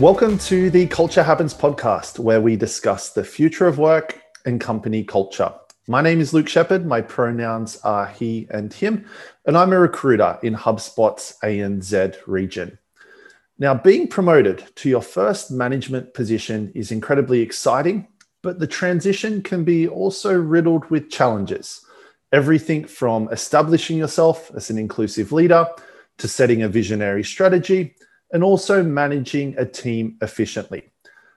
Welcome to the Culture Happens podcast, where we discuss the future of work and company culture. My name is Luke Shepard. My pronouns are he and him, and I'm a recruiter in HubSpot's ANZ region. Now, being promoted to your first management position is incredibly exciting, but the transition can be also riddled with challenges. Everything from establishing yourself as an inclusive leader to setting a visionary strategy and also managing a team efficiently.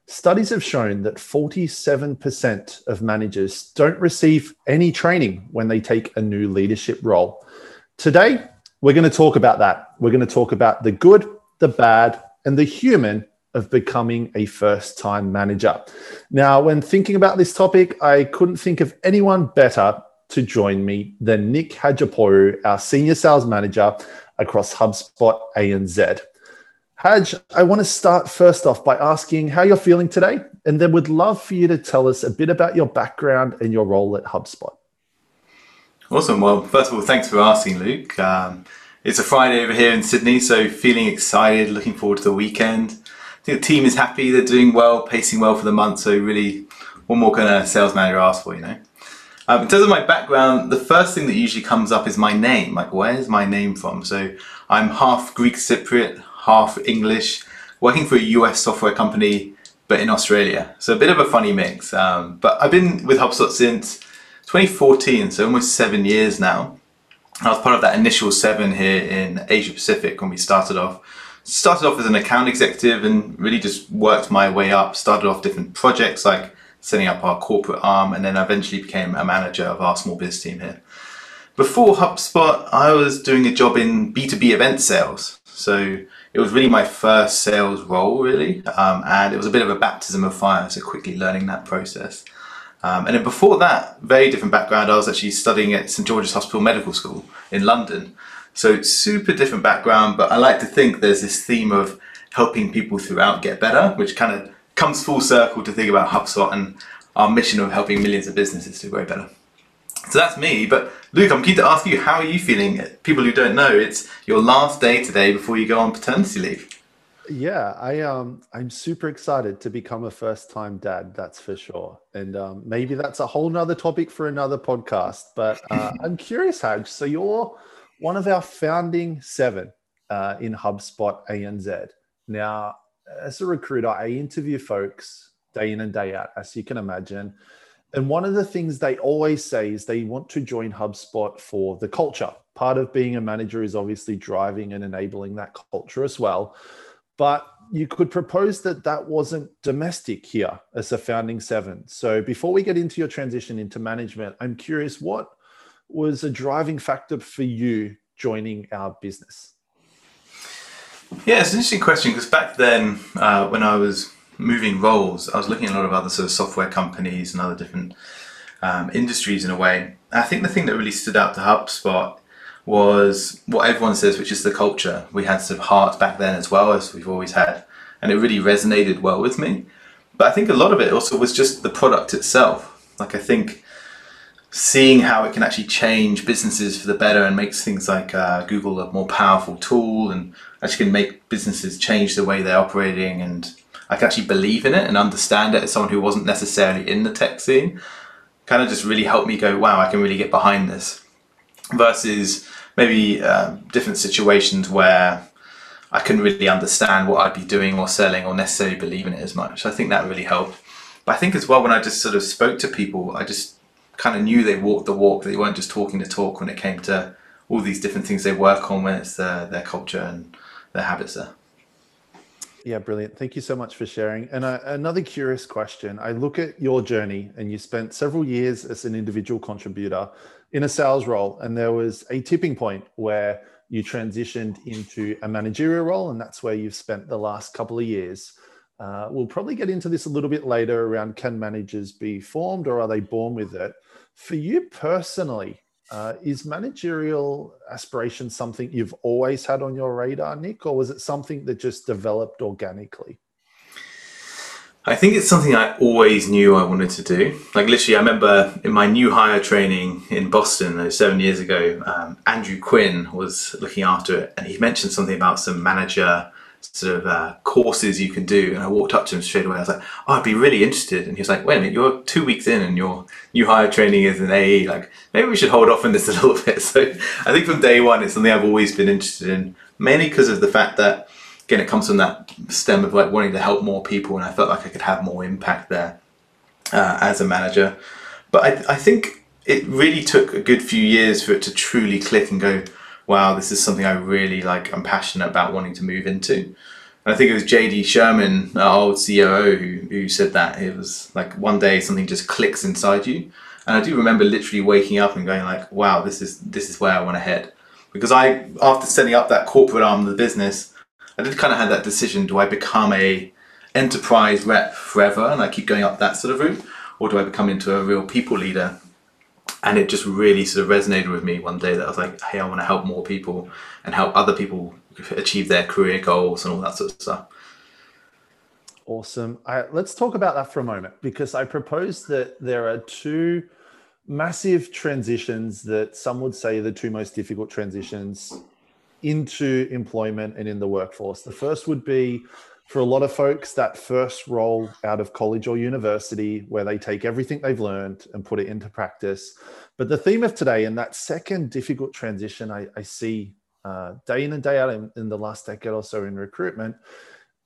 Studies have shown that 47% of managers don't receive any training when they take a new leadership role. Today, we're going to talk about that. We're going to talk about the good, the bad, and the human of becoming a first time manager. Now, when thinking about this topic, I couldn't think of anyone better to join me than Nick Hajaporu, our senior sales manager across HubSpot ANZ. Haj, I want to start first off by asking how you're feeling today, and then would love for you to tell us a bit about your background and your role at HubSpot. Awesome. Well, first of all, thanks for asking, Luke. Um, it's a Friday over here in Sydney, so feeling excited, looking forward to the weekend. I think the team is happy, they're doing well, pacing well for the month, so really, what more can a sales manager ask for, you know? Um, in terms of my background, the first thing that usually comes up is my name. Like, where's my name from? So I'm half Greek Cypriot, half English, working for a US software company, but in Australia. So a bit of a funny mix. Um, but I've been with HubSpot since 2014, so almost seven years now. I was part of that initial seven here in Asia Pacific when we started off. Started off as an account executive and really just worked my way up. Started off different projects like setting up our corporate arm and then eventually became a manager of our small biz team here. Before HubSpot, I was doing a job in B2B event sales. So it was really my first sales role, really, um, and it was a bit of a baptism of fire. So quickly learning that process. Um, and then before that, very different background. I was actually studying at St George's Hospital Medical School in London. So super different background, but I like to think there's this theme of helping people throughout get better, which kind of comes full circle to think about HubSpot and our mission of helping millions of businesses to grow better. So that's me. But Luke, I'm keen to ask you, how are you feeling? People who don't know, it's your last day today before you go on paternity leave. Yeah, I um I'm super excited to become a first time dad, that's for sure. And um, maybe that's a whole nother topic for another podcast. But uh, I'm curious, Haj. So you're one of our founding seven uh, in HubSpot ANZ. Now, as a recruiter, I interview folks day in and day out, as you can imagine. And one of the things they always say is they want to join HubSpot for the culture. Part of being a manager is obviously driving and enabling that culture as well. But you could propose that that wasn't domestic here as a founding seven. So before we get into your transition into management, I'm curious what was a driving factor for you joining our business? Yeah, it's an interesting question because back then, uh, when I was moving roles, I was looking at a lot of other sort of software companies and other different um, industries in a way. I think the thing that really stood out to HubSpot was what everyone says, which is the culture. We had sort of heart back then as well as we've always had, and it really resonated well with me. But I think a lot of it also was just the product itself. Like I think seeing how it can actually change businesses for the better and makes things like uh, Google a more powerful tool and actually can make businesses change the way they're operating and I can actually believe in it and understand it as someone who wasn't necessarily in the tech scene kind of just really helped me go wow I can really get behind this versus maybe uh, different situations where I couldn't really understand what I'd be doing or selling or necessarily believe in it as much. I think that really helped. But I think as well when I just sort of spoke to people, I just kind of knew they walked the walk. They weren't just talking the talk when it came to all these different things they work on when it's their, their culture and their habits there. Yeah, brilliant. Thank you so much for sharing. And uh, another curious question I look at your journey, and you spent several years as an individual contributor in a sales role, and there was a tipping point where you transitioned into a managerial role, and that's where you've spent the last couple of years. Uh, we'll probably get into this a little bit later around can managers be formed or are they born with it? For you personally, uh, is managerial aspiration something you've always had on your radar, Nick, or was it something that just developed organically? I think it's something I always knew I wanted to do. Like literally, I remember in my new hire training in Boston seven years ago, um, Andrew Quinn was looking after it, and he mentioned something about some manager sort of uh, courses you can do. And I walked up to him straight away. I was like, oh, I'd be really interested. And he was like, wait a minute, you're two weeks in and your new hire training is an AE. Like, maybe we should hold off on this a little bit. So I think from day one, it's something I've always been interested in, mainly because of the fact that, again, it comes from that stem of like wanting to help more people. And I felt like I could have more impact there uh, as a manager. But I, I think it really took a good few years for it to truly click and go, wow, this is something I really like, I'm passionate about wanting to move into. And I think it was JD Sherman, our old COO, who, who said that. It was like one day something just clicks inside you. And I do remember literally waking up and going like, wow, this is this is where I want to head. Because I, after setting up that corporate arm of the business, I did kind of have that decision: do I become a enterprise rep forever and I keep going up that sort of route, or do I become into a real people leader? And it just really sort of resonated with me one day that I was like, hey, I want to help more people and help other people achieve their career goals and all that sort of stuff. Awesome. Let's talk about that for a moment because I propose that there are two massive transitions that some would say the two most difficult transitions into employment and in the workforce. The first would be for a lot of folks, that first role out of college or university where they take everything they've learned and put it into practice. But the theme of today and that second difficult transition I, I see uh, day in and day out in, in the last decade or so in recruitment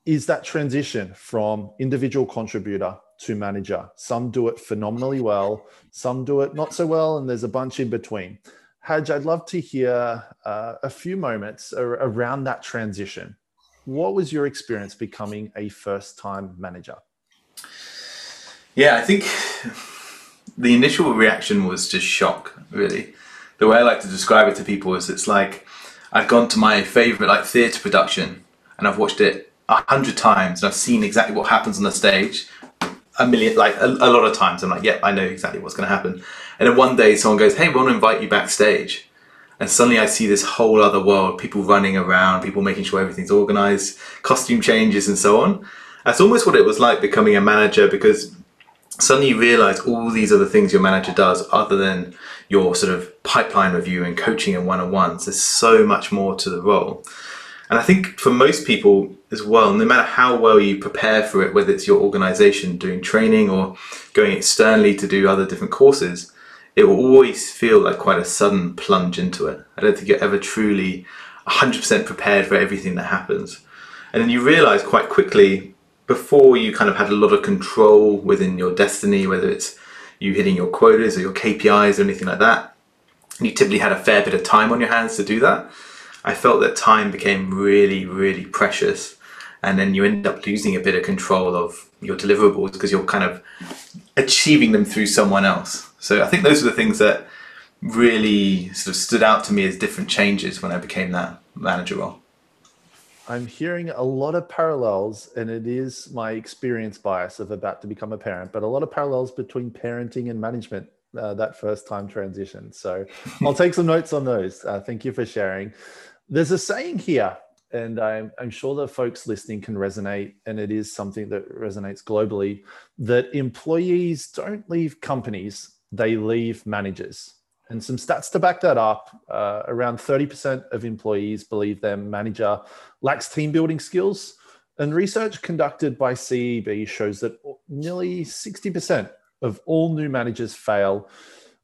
is that transition from individual contributor to manager. Some do it phenomenally well, some do it not so well, and there's a bunch in between. Haj, I'd love to hear uh, a few moments around that transition what was your experience becoming a first time manager? Yeah, I think the initial reaction was just shock, really. The way I like to describe it to people is it's like I've gone to my favorite like theatre production and I've watched it a hundred times and I've seen exactly what happens on the stage a million, like a, a lot of times. I'm like, yep, yeah, I know exactly what's going to happen. And then one day someone goes, hey, we want to invite you backstage and suddenly I see this whole other world, people running around, people making sure everything's organized, costume changes and so on. That's almost what it was like becoming a manager because suddenly you realize all these other things your manager does other than your sort of pipeline review and coaching and one-on-ones. There's so much more to the role. And I think for most people as well, no matter how well you prepare for it, whether it's your organization doing training or going externally to do other different courses, it will always feel like quite a sudden plunge into it. I don't think you're ever truly 100% prepared for everything that happens. And then you realize quite quickly, before you kind of had a lot of control within your destiny, whether it's you hitting your quotas or your KPIs or anything like that, you typically had a fair bit of time on your hands to do that. I felt that time became really, really precious. And then you end up losing a bit of control of your deliverables because you're kind of achieving them through someone else. So I think those are the things that really sort of stood out to me as different changes when I became that manager role. I'm hearing a lot of parallels, and it is my experience bias of about to become a parent, but a lot of parallels between parenting and management uh, that first time transition. So I'll take some notes on those. Uh, thank you for sharing. There's a saying here, and I'm, I'm sure the folks listening can resonate, and it is something that resonates globally that employees don't leave companies, they leave managers. And some stats to back that up uh, around 30% of employees believe their manager lacks team building skills. And research conducted by CEB shows that nearly 60% of all new managers fail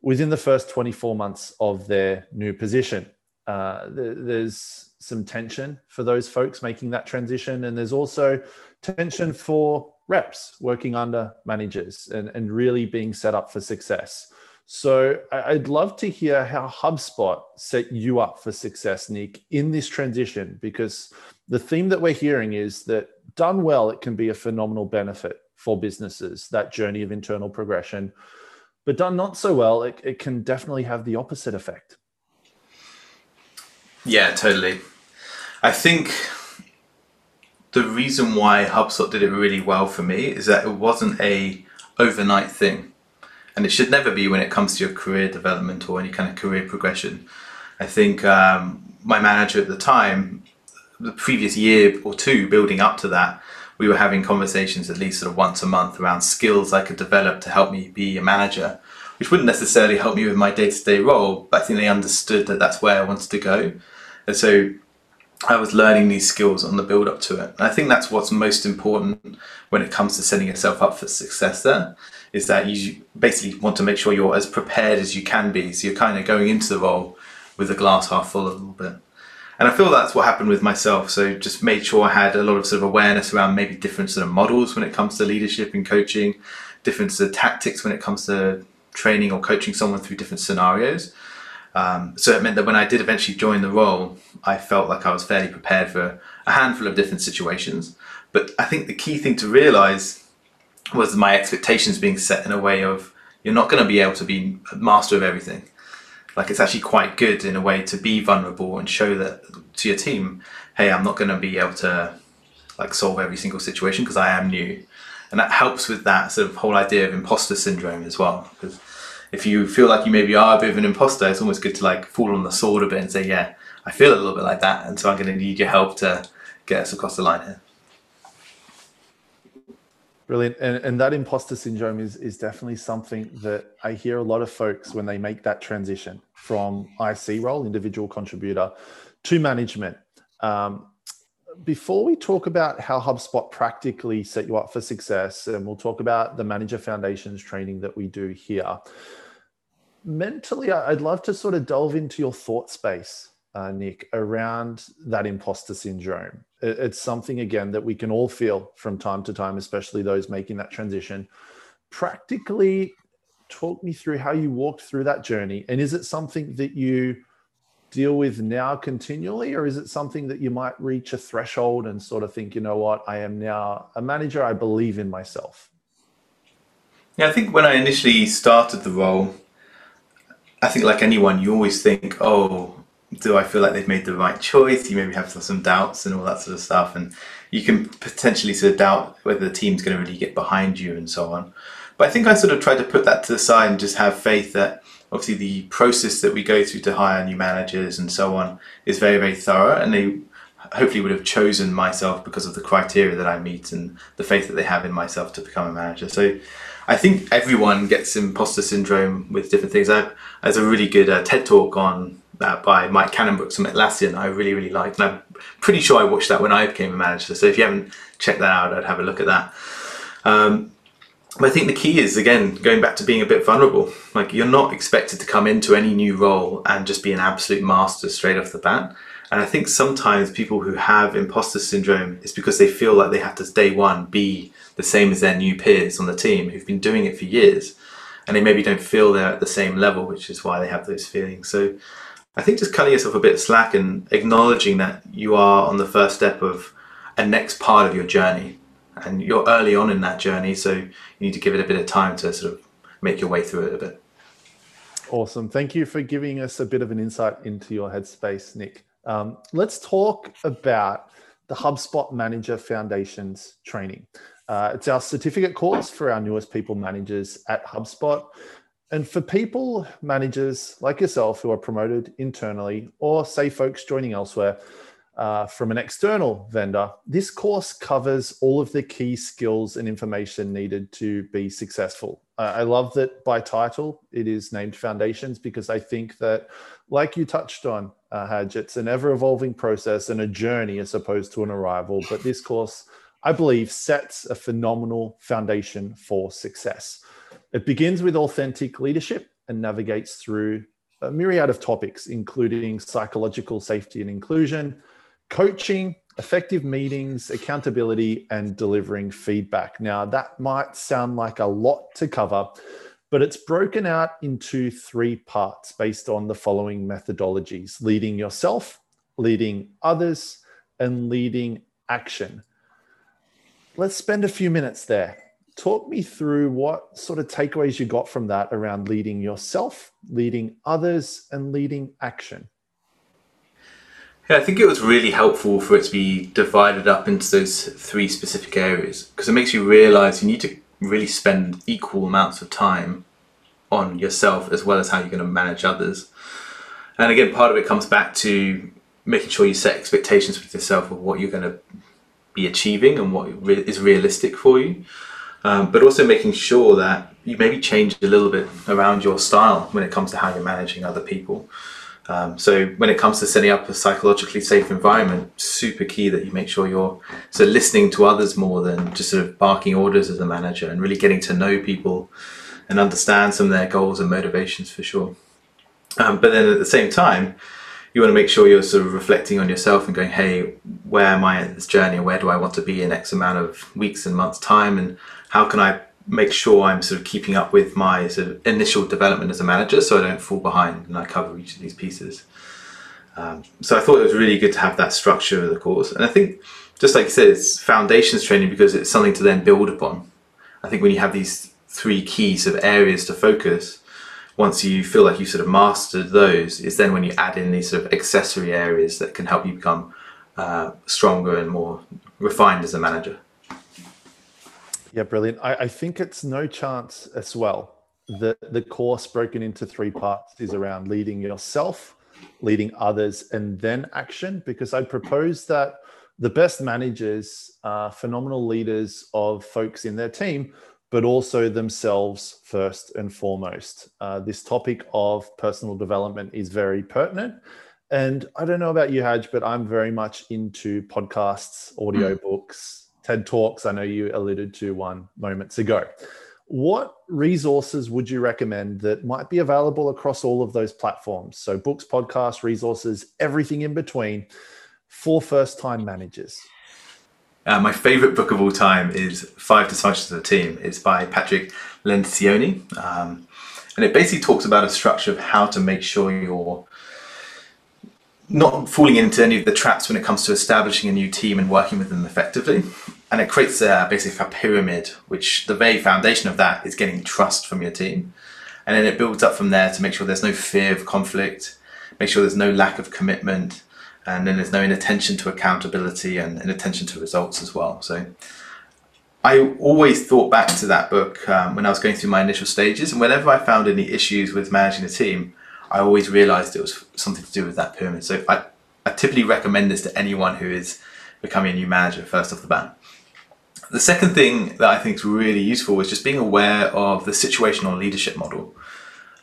within the first 24 months of their new position. Uh, there's some tension for those folks making that transition. And there's also tension for reps working under managers and, and really being set up for success. So I'd love to hear how HubSpot set you up for success, Nick, in this transition, because the theme that we're hearing is that done well, it can be a phenomenal benefit for businesses, that journey of internal progression. But done not so well, it, it can definitely have the opposite effect. Yeah, totally. I think the reason why HubSpot did it really well for me is that it wasn't a overnight thing. And it should never be when it comes to your career development or any kind of career progression. I think um, my manager at the time, the previous year or two building up to that, we were having conversations at least sort of once a month around skills I could develop to help me be a manager, which wouldn't necessarily help me with my day to day role, but I think they understood that that's where I wanted to go. And so I was learning these skills on the build up to it. And I think that's what's most important when it comes to setting yourself up for success there is that you basically want to make sure you're as prepared as you can be. So you're kind of going into the role with the glass half full a little bit. And I feel that's what happened with myself. So just made sure I had a lot of sort of awareness around maybe different sort of models when it comes to leadership and coaching, different sort of tactics when it comes to training or coaching someone through different scenarios. Um, so it meant that when I did eventually join the role, I felt like I was fairly prepared for a handful of different situations. But I think the key thing to realize was my expectations being set in a way of you're not going to be able to be master of everything. Like it's actually quite good in a way to be vulnerable and show that to your team, hey, I'm not going to be able to like solve every single situation because I am new, and that helps with that sort of whole idea of imposter syndrome as well. Because if you feel like you maybe are a bit of an imposter, it's almost good to like fall on the sword a bit and say, yeah, I feel a little bit like that, and so I'm going to need your help to get us across the line here. Brilliant. And, and that imposter syndrome is, is definitely something that I hear a lot of folks when they make that transition from IC role, individual contributor, to management. Um, before we talk about how HubSpot practically set you up for success, and we'll talk about the manager foundations training that we do here, mentally, I'd love to sort of delve into your thought space, uh, Nick, around that imposter syndrome. It's something, again, that we can all feel from time to time, especially those making that transition. Practically, talk me through how you walked through that journey. And is it something that you deal with now continually, or is it something that you might reach a threshold and sort of think, you know what, I am now a manager, I believe in myself? Yeah, I think when I initially started the role, I think like anyone, you always think, oh, do I feel like they've made the right choice? You maybe have some doubts and all that sort of stuff, and you can potentially sort of doubt whether the team's going to really get behind you and so on. But I think I sort of tried to put that to the side and just have faith that obviously the process that we go through to hire new managers and so on is very, very thorough, and they hopefully would have chosen myself because of the criteria that I meet and the faith that they have in myself to become a manager. So I think everyone gets imposter syndrome with different things. I, there's a really good uh, TED talk on that by Mike Cannon-Brookes from Atlassian I really, really liked. And I'm pretty sure I watched that when I became a manager. So if you haven't checked that out, I'd have a look at that. Um, I think the key is, again, going back to being a bit vulnerable. Like, you're not expected to come into any new role and just be an absolute master straight off the bat. And I think sometimes people who have imposter syndrome is because they feel like they have to, day one, be the same as their new peers on the team who've been doing it for years. And they maybe don't feel they're at the same level, which is why they have those feelings. So I think just cutting yourself a bit slack and acknowledging that you are on the first step of a next part of your journey and you're early on in that journey so you need to give it a bit of time to sort of make your way through it a bit. Awesome. Thank you for giving us a bit of an insight into your headspace nick. Um, let's talk about the hubspot manager foundations training. Uh, it's our certificate course for our newest people managers at hubspot. And for people, managers like yourself who are promoted internally, or say folks joining elsewhere uh, from an external vendor, this course covers all of the key skills and information needed to be successful. Uh, I love that by title it is named Foundations because I think that, like you touched on, uh, it's an ever evolving process and a journey as opposed to an arrival. But this course, I believe, sets a phenomenal foundation for success. It begins with authentic leadership and navigates through a myriad of topics, including psychological safety and inclusion, coaching, effective meetings, accountability, and delivering feedback. Now, that might sound like a lot to cover, but it's broken out into three parts based on the following methodologies leading yourself, leading others, and leading action. Let's spend a few minutes there talk me through what sort of takeaways you got from that around leading yourself, leading others, and leading action. Yeah, I think it was really helpful for it to be divided up into those three specific areas because it makes you realize you need to really spend equal amounts of time on yourself as well as how you're going to manage others. And again, part of it comes back to making sure you set expectations with yourself of what you're going to be achieving and what is realistic for you um, but also making sure that you maybe change a little bit around your style when it comes to how you're managing other people. Um, so when it comes to setting up a psychologically safe environment, super key that you make sure you're so listening to others more than just sort of barking orders as a manager and really getting to know people and understand some of their goals and motivations for sure. Um, but then at the same time, you want to make sure you're sort of reflecting on yourself and going, hey, where am I in this journey? And where do I want to be in X amount of weeks and months' time? And how can I make sure I'm sort of keeping up with my sort of initial development as a manager so I don't fall behind and I cover each of these pieces. Um, so I thought it was really good to have that structure of the course. And I think, just like you said, it's foundations training because it's something to then build upon. I think when you have these three key sort of areas to focus, once you feel like you've sort of mastered those, is then when you add in these sort of accessory areas that can help you become uh, stronger and more refined as a manager. Yeah, brilliant. I, I think it's no chance as well that the course broken into three parts is around leading yourself, leading others, and then action. Because I propose that the best managers are phenomenal leaders of folks in their team, but also themselves first and foremost. Uh, this topic of personal development is very pertinent. And I don't know about you, Haj, but I'm very much into podcasts, audiobooks, TED Talks. I know you alluded to one moments ago. What resources would you recommend that might be available across all of those platforms? So, books, podcasts, resources, everything in between for first time managers. Uh, my favorite book of all time is Five Dysfunctions of the Team. It's by Patrick Lencioni. Um, and it basically talks about a structure of how to make sure you're not falling into any of the traps when it comes to establishing a new team and working with them effectively. And it creates a, basically a pyramid, which the very foundation of that is getting trust from your team. And then it builds up from there to make sure there's no fear of conflict, make sure there's no lack of commitment, and then there's no inattention to accountability and inattention to results as well. So I always thought back to that book um, when I was going through my initial stages, and whenever I found any issues with managing a team, I always realized it was something to do with that pyramid. So I, I typically recommend this to anyone who is becoming a new manager first off the bat. The second thing that I think is really useful is just being aware of the situational leadership model.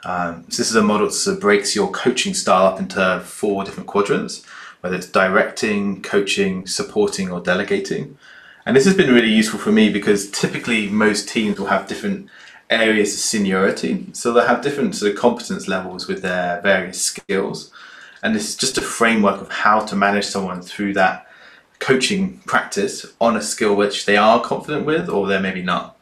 Um, so this is a model that breaks your coaching style up into four different quadrants, whether it's directing, coaching, supporting, or delegating. And this has been really useful for me because typically most teams will have different areas of seniority. So they have different sort of competence levels with their various skills. And this is just a framework of how to manage someone through that coaching practice on a skill which they are confident with or they're maybe not.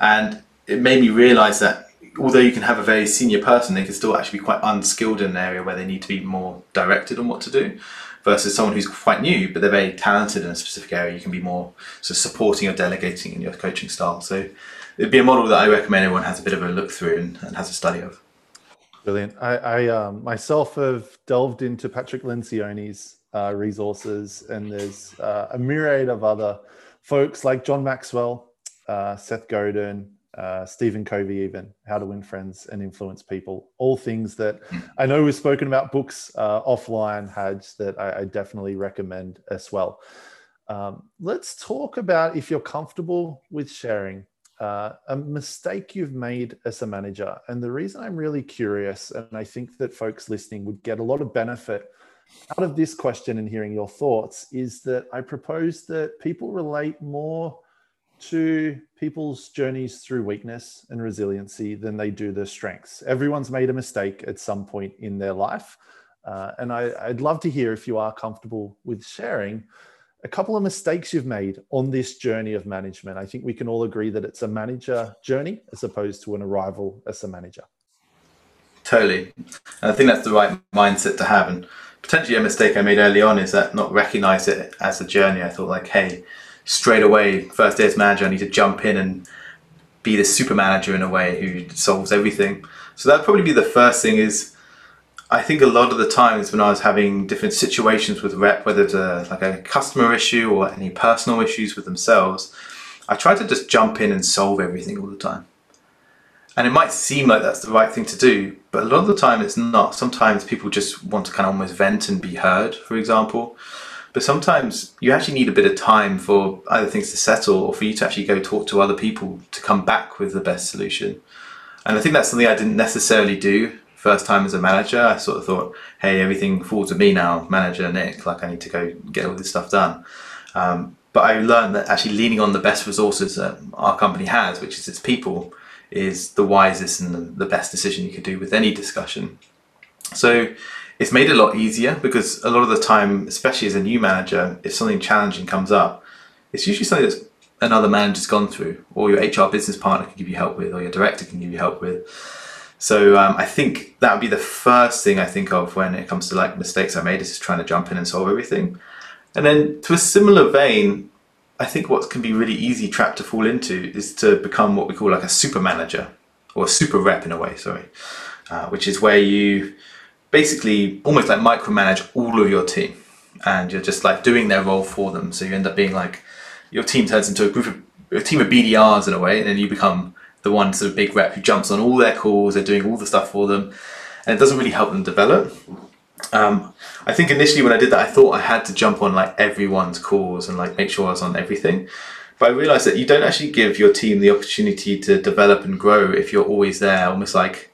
And it made me realize that although you can have a very senior person, they can still actually be quite unskilled in an area where they need to be more directed on what to do versus someone who's quite new, but they're very talented in a specific area. You can be more sort of supporting or delegating in your coaching style. So it'd be a model that I recommend everyone has a bit of a look through and, and has a study of. Brilliant. I, I um, myself have delved into Patrick Lencioni's uh, resources, and there's uh, a myriad of other folks like John Maxwell, uh, Seth Godin, uh, Stephen Covey, even How to Win Friends and Influence People. All things that hmm. I know we've spoken about books uh, offline, Haj, that I, I, definitely recommend as well. Um, let's talk about if you're comfortable with sharing uh, a mistake you've made as a manager. And the reason I'm really curious, and I think that folks listening would get a lot of benefit out of this question and hearing your thoughts, is that I propose that people relate more to people's journeys through weakness and resiliency than they do their strengths. Everyone's made a mistake at some point in their life. Uh, and I, I'd love to hear if you are comfortable with sharing a couple of mistakes you've made on this journey of management. I think we can all agree that it's a manager journey as opposed to an arrival as a manager. Totally. And I think that's the right mindset to have. And potentially a mistake I made early on is that not recognize it as a journey. I thought like, hey, straight away, first day as manager, I need to jump in and be the super manager in a way who solves everything. So that'd probably be the first thing is I think a lot of the times when I was having different situations with rep, whether it's a, like a customer issue or any personal issues with themselves, I tried to just jump in and solve everything all the time. And it might seem like that's the right thing to do, but a lot of the time it's not. Sometimes people just want to kind of almost vent and be heard, for example. But sometimes you actually need a bit of time for either things to settle or for you to actually go talk to other people to come back with the best solution. And I think that's something I didn't necessarily do first time as a manager, I sort of thought, hey, everything falls to me now, manager Nick. Like I need to go get all this stuff done. Um, but I learned that actually leaning on the best resources that our company has, which is its people, is the wisest and the best decision you could do with any discussion. So it's made it a lot easier because a lot of the time, especially as a new manager, if something challenging comes up, it's usually something that's another manager's gone through, or your HR business partner can give you help with, or your director can give you help with. So um, I think that would be the first thing I think of when it comes to like mistakes I made is just trying to jump in and solve everything. And then to a similar vein, I think what can be really easy trap to fall into is to become what we call like a super manager or a super rep in a way, sorry, uh, which is where you basically almost like micromanage all of your team and you're just like doing their role for them. So you end up being like your team turns into a group of a team of BDRs in a way, and then you become the one sort of big rep who jumps on all their calls. They're doing all the stuff for them, and it doesn't really help them develop. Um, I think initially when I did that, I thought I had to jump on like everyone's calls and like make sure I was on everything. But I realized that you don't actually give your team the opportunity to develop and grow if you're always there, almost like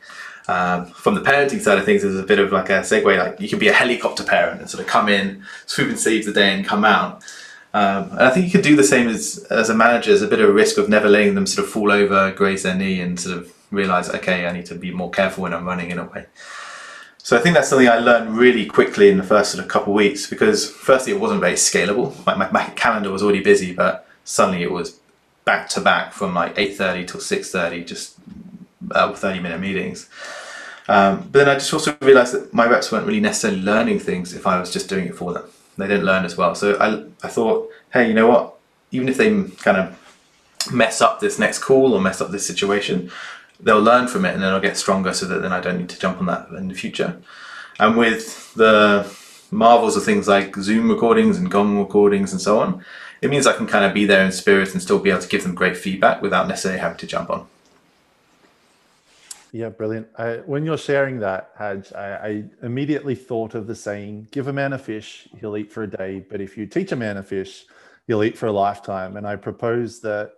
um, from the parenting side of things, there's a bit of like a segue. Like you can be a helicopter parent and sort of come in, swoop and save the day, and come out. Um, and I think you could do the same as as a manager. There's a bit of a risk of never letting them sort of fall over, graze their knee, and sort of realize, okay, I need to be more careful when I'm running in a way. So I think that's something I learned really quickly in the first sort of couple of weeks because firstly it wasn't very scalable. My, my calendar was already busy, but suddenly it was back to back from like 8.30 till 6.30, just uh, 30 minute meetings. Um, but then I just also realized that my reps weren't really necessarily learning things if I was just doing it for them. They didn't learn as well. So I, I thought, hey, you know what? Even if they kind of mess up this next call or mess up this situation, they'll learn from it and then I'll get stronger so that then I don't need to jump on that in the future. And with the marvels of things like Zoom recordings and Gong recordings and so on, it means I can kind of be there in spirit and still be able to give them great feedback without necessarily having to jump on. Yeah, brilliant. I, when you're sharing that, Haj, I, I, immediately thought of the saying, give a man a fish, he'll eat for a day. But if you teach a man a fish, he'll eat for a lifetime. And I propose that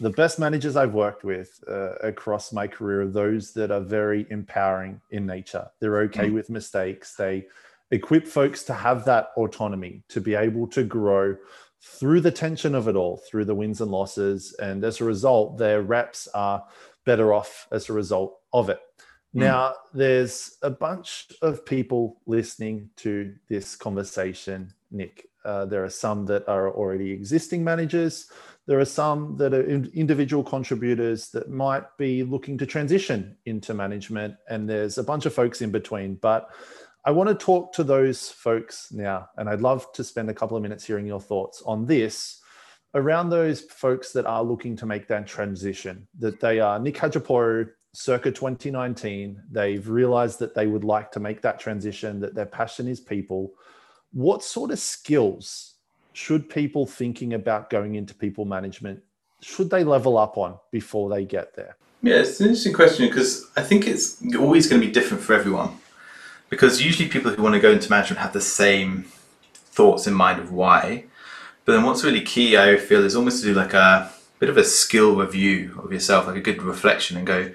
the best managers I've worked with uh, across my career are those that are very empowering in nature. They're okay mm. with mistakes. They equip folks to have that autonomy, to be able to grow through the tension of it all, through the wins and losses. And as a result, their reps are better off as a result of it. Mm. Now, there's a bunch of people listening to this conversation, Nick. Uh, there are some that are already existing managers. There are some that are individual contributors that might be looking to transition into management. And there's a bunch of folks in between. But I want to talk to those folks now. And I'd love to spend a couple of minutes hearing your thoughts on this around those folks that are looking to make that transition, that they are Nick Hajiporu, circa 2019. They've realized that they would like to make that transition, that their passion is people. What sort of skills should people thinking about going into people management should they level up on before they get there? Yeah, it's an interesting question because I think it's always going to be different for everyone. Because usually people who want to go into management have the same thoughts in mind of why. But then what's really key, I feel, is almost to do like a bit of a skill review of yourself, like a good reflection and go,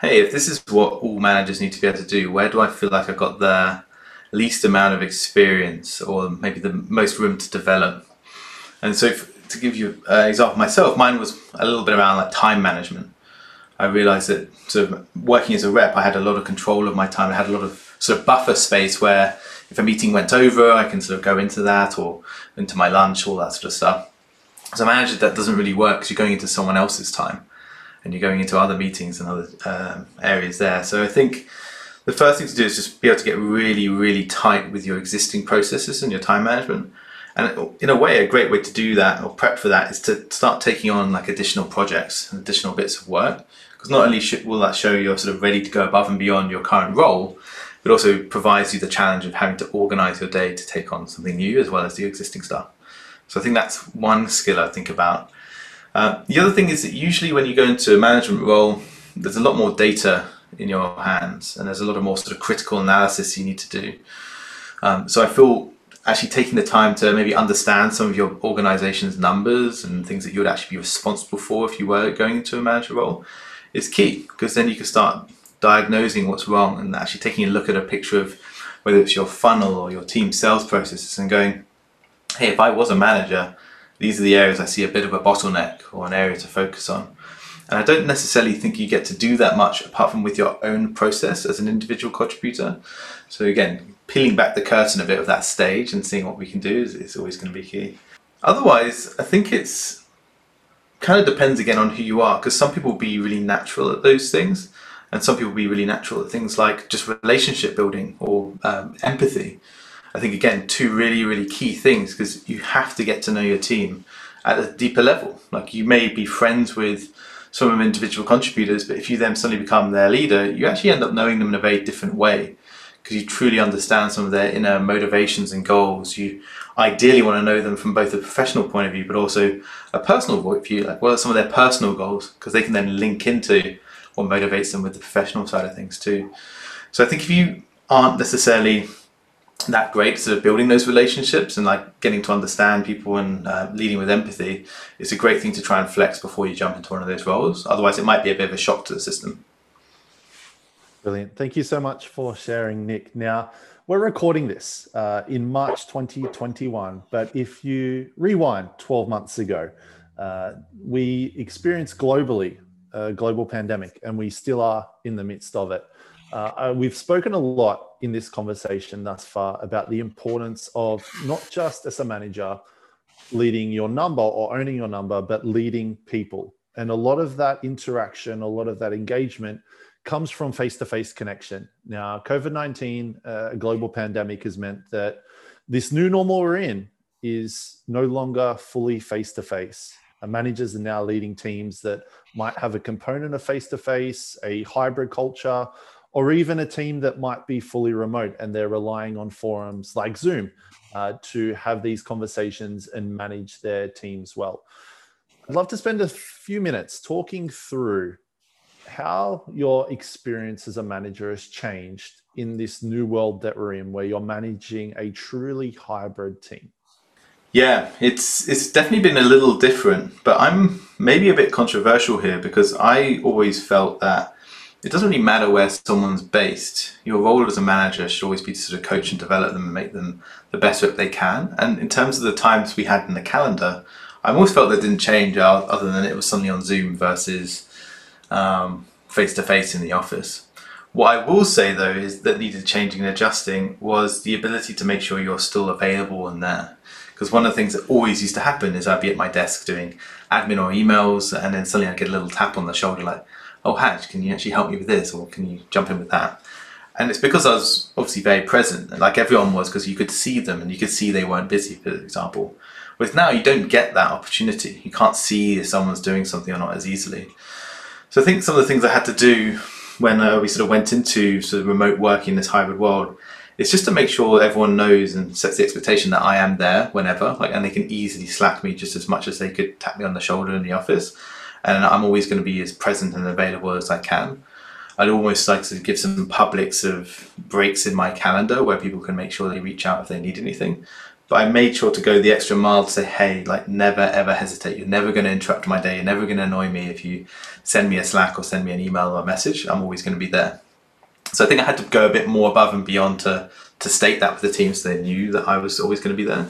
hey, if this is what all managers need to be able to do, where do I feel like I've got the least amount of experience or maybe the most room to develop? And so if, to give you an example myself, mine was a little bit around like time management. I realized that sort of working as a rep, I had a lot of control of my time. I had a lot of sort of buffer space where if a meeting went over, I can sort of go into that or into my lunch, all that sort of stuff. As a manager, that doesn't really work because you're going into someone else's time and you're going into other meetings and other um, areas there. So I think the first thing to do is just be able to get really, really tight with your existing processes and your time management. And in a way, a great way to do that or prep for that is to start taking on like additional projects and additional bits of work. Because not only will that show you're sort of ready to go above and beyond your current role, but also provides you the challenge of having to organize your day to take on something new as well as the existing stuff. So I think that's one skill I think about. Uh, the other thing is that usually when you go into a management role, there's a lot more data in your hands and there's a lot of more sort of critical analysis you need to do. Um, so I feel actually taking the time to maybe understand some of your organization's numbers and things that you would actually be responsible for if you were going into a manager role is key because then you can start diagnosing what's wrong and actually taking a look at a picture of whether it's your funnel or your team sales processes and going, hey, if I was a manager, these are the areas I see a bit of a bottleneck or an area to focus on. And I don't necessarily think you get to do that much apart from with your own process as an individual contributor. So again, peeling back the curtain a bit of that stage and seeing what we can do is, is always going to be key. Otherwise, I think it's kind of depends again on who you are because some people will be really natural at those things and some people be really natural at things like just relationship building or um, empathy. I think again, two really, really key things because you have to get to know your team at a deeper level. Like you may be friends with some of individual contributors, but if you then suddenly become their leader, you actually end up knowing them in a very different way because you truly understand some of their inner motivations and goals. You ideally want to know them from both a professional point of view, but also a personal point of view. Like, what are some of their personal goals? Because they can then link into what motivates them with the professional side of things too. So I think if you aren't necessarily that great sort of building those relationships and like getting to understand people and uh, leading with empathy, it's a great thing to try and flex before you jump into one of those roles. Otherwise, it might be a bit of a shock to the system. Brilliant. Thank you so much for sharing, Nick. Now, we're recording this uh, in March 2021, but if you rewind 12 months ago, uh, we experienced globally a global pandemic and we still are in the midst of it. Uh, uh, we've spoken a lot in this conversation thus far about the importance of not just as a manager leading your number or owning your number, but leading people. And a lot of that interaction, a lot of that engagement comes from face to face connection. Now, COVID 19, uh, a global pandemic, has meant that this new normal we're in is no longer fully face to face. Managers are now leading teams that might have a component of face to face, a hybrid culture, or even a team that might be fully remote and they're relying on forums like Zoom uh, to have these conversations and manage their teams well. I'd love to spend a few minutes talking through how your experience as a manager has changed in this new world that we're in, where you're managing a truly hybrid team. Yeah, it's it's definitely been a little different, but I'm maybe a bit controversial here because I always felt that it doesn't really matter where someone's based. Your role as a manager should always be to sort of coach and develop them and make them the best that they can. And in terms of the times we had in the calendar, I always felt that didn't change other than it was suddenly on Zoom versus face to face in the office. What I will say though is that needed changing and adjusting was the ability to make sure you're still available and there. Because one of the things that always used to happen is I'd be at my desk doing admin or emails, and then suddenly I'd get a little tap on the shoulder like, "Oh, Haj, can you actually help me with this, or can you jump in with that?" And it's because I was obviously very present, like everyone was, because you could see them and you could see they weren't busy, for example. With now, you don't get that opportunity. You can't see if someone's doing something or not as easily. So I think some of the things I had to do when uh, we sort of went into sort of remote working in this hybrid world is just to make sure everyone knows and sets the expectation that I am there whenever, like, and they can easily slack me just as much as they could tap me on the shoulder in the office, and I'm always going to be as present and available as I can. I'd almost like to give some public sort of breaks in my calendar where people can make sure they reach out if they need anything. But I made sure to go the extra mile to say, hey, like never ever hesitate. You're never going to interrupt my day. You're never going to annoy me if you send me a Slack or send me an email or a message. I'm always going to be there. So I think I had to go a bit more above and beyond to to state that with the team so they knew that I was always going to be there.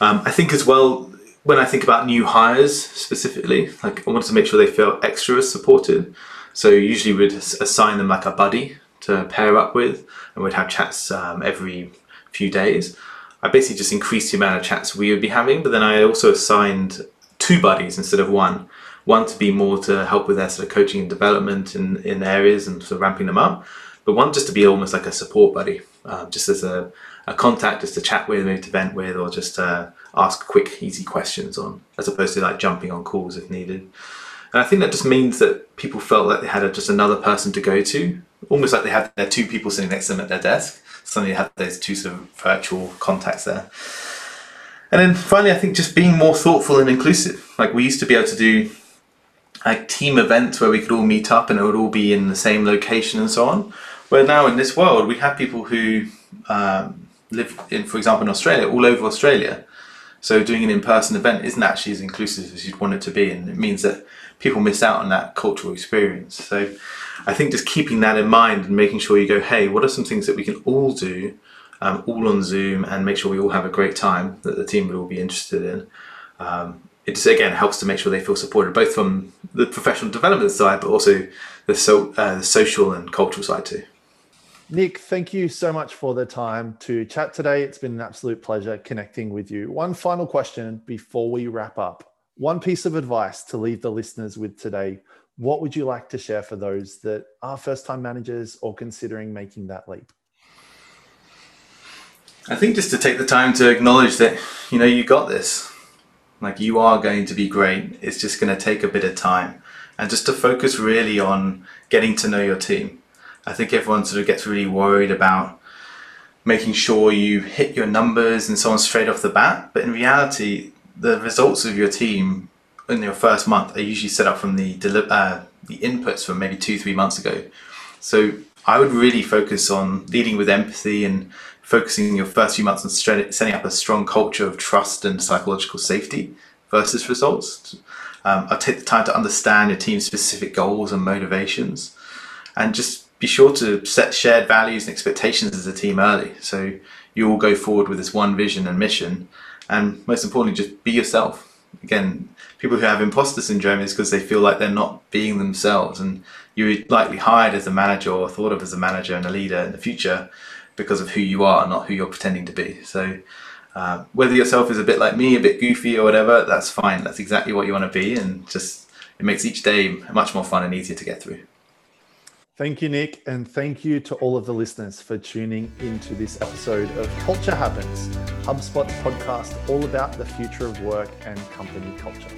Um, I think as well when I think about new hires specifically, like I wanted to make sure they feel extra supported. So usually we'd assign them like a buddy to pair up with, and we'd have chats um, every few days. I basically just increased the amount of chats we would be having, but then I also assigned two buddies instead of one. One to be more to help with their sort of coaching and development in, in areas and sort of ramping them up, but one just to be almost like a support buddy, um, just as a, a contact, just to chat with, maybe to vent with, or just to ask quick, easy questions on, as opposed to like jumping on calls if needed. And I think that just means that people felt like they had a, just another person to go to, almost like they had their two people sitting next to them at their desk suddenly you have those two sort of virtual contacts there. And then finally, I think just being more thoughtful and inclusive. Like we used to be able to do like team events where we could all meet up and it would all be in the same location and so on. Where now in this world, we have people who um, live in, for example, in Australia, all over Australia. So doing an in-person event isn't actually as inclusive as you'd want it to be, and it means that people miss out on that cultural experience. So I think just keeping that in mind and making sure you go, hey, what are some things that we can all do, um, all on Zoom, and make sure we all have a great time that the team would all be interested in. Um, it just again helps to make sure they feel supported, both from the professional development side, but also the, so, uh, the social and cultural side too. Nick, thank you so much for the time to chat today. It's been an absolute pleasure connecting with you. One final question before we wrap up. One piece of advice to leave the listeners with today. What would you like to share for those that are first time managers or considering making that leap? I think just to take the time to acknowledge that, you know, you got this. Like you are going to be great. It's just going to take a bit of time. And just to focus really on getting to know your team. I think everyone sort of gets really worried about making sure you hit your numbers and so on straight off the bat. But in reality, the results of your team in your first month are usually set up from the uh, the inputs from maybe two, three months ago. So I would really focus on leading with empathy and focusing your first few months on setting up a strong culture of trust and psychological safety versus results. Um, I'll take the time to understand your team's specific goals and motivations and just be sure to set shared values and expectations as a team early. So you all go forward with this one vision and mission. And most importantly, just be yourself. Again, people who have imposter syndrome is because they feel like they're not being themselves. And you're likely hired as a manager or thought of as a manager and a leader in the future because of who you are, not who you're pretending to be. So uh, whether yourself is a bit like me, a bit goofy or whatever, that's fine. That's exactly what you want to be, and just it makes each day much more fun and easier to get through. Thank you, Nick, and thank you to all of the listeners for tuning into this episode of Culture Happens, HubSpot's podcast all about the future of work and company culture.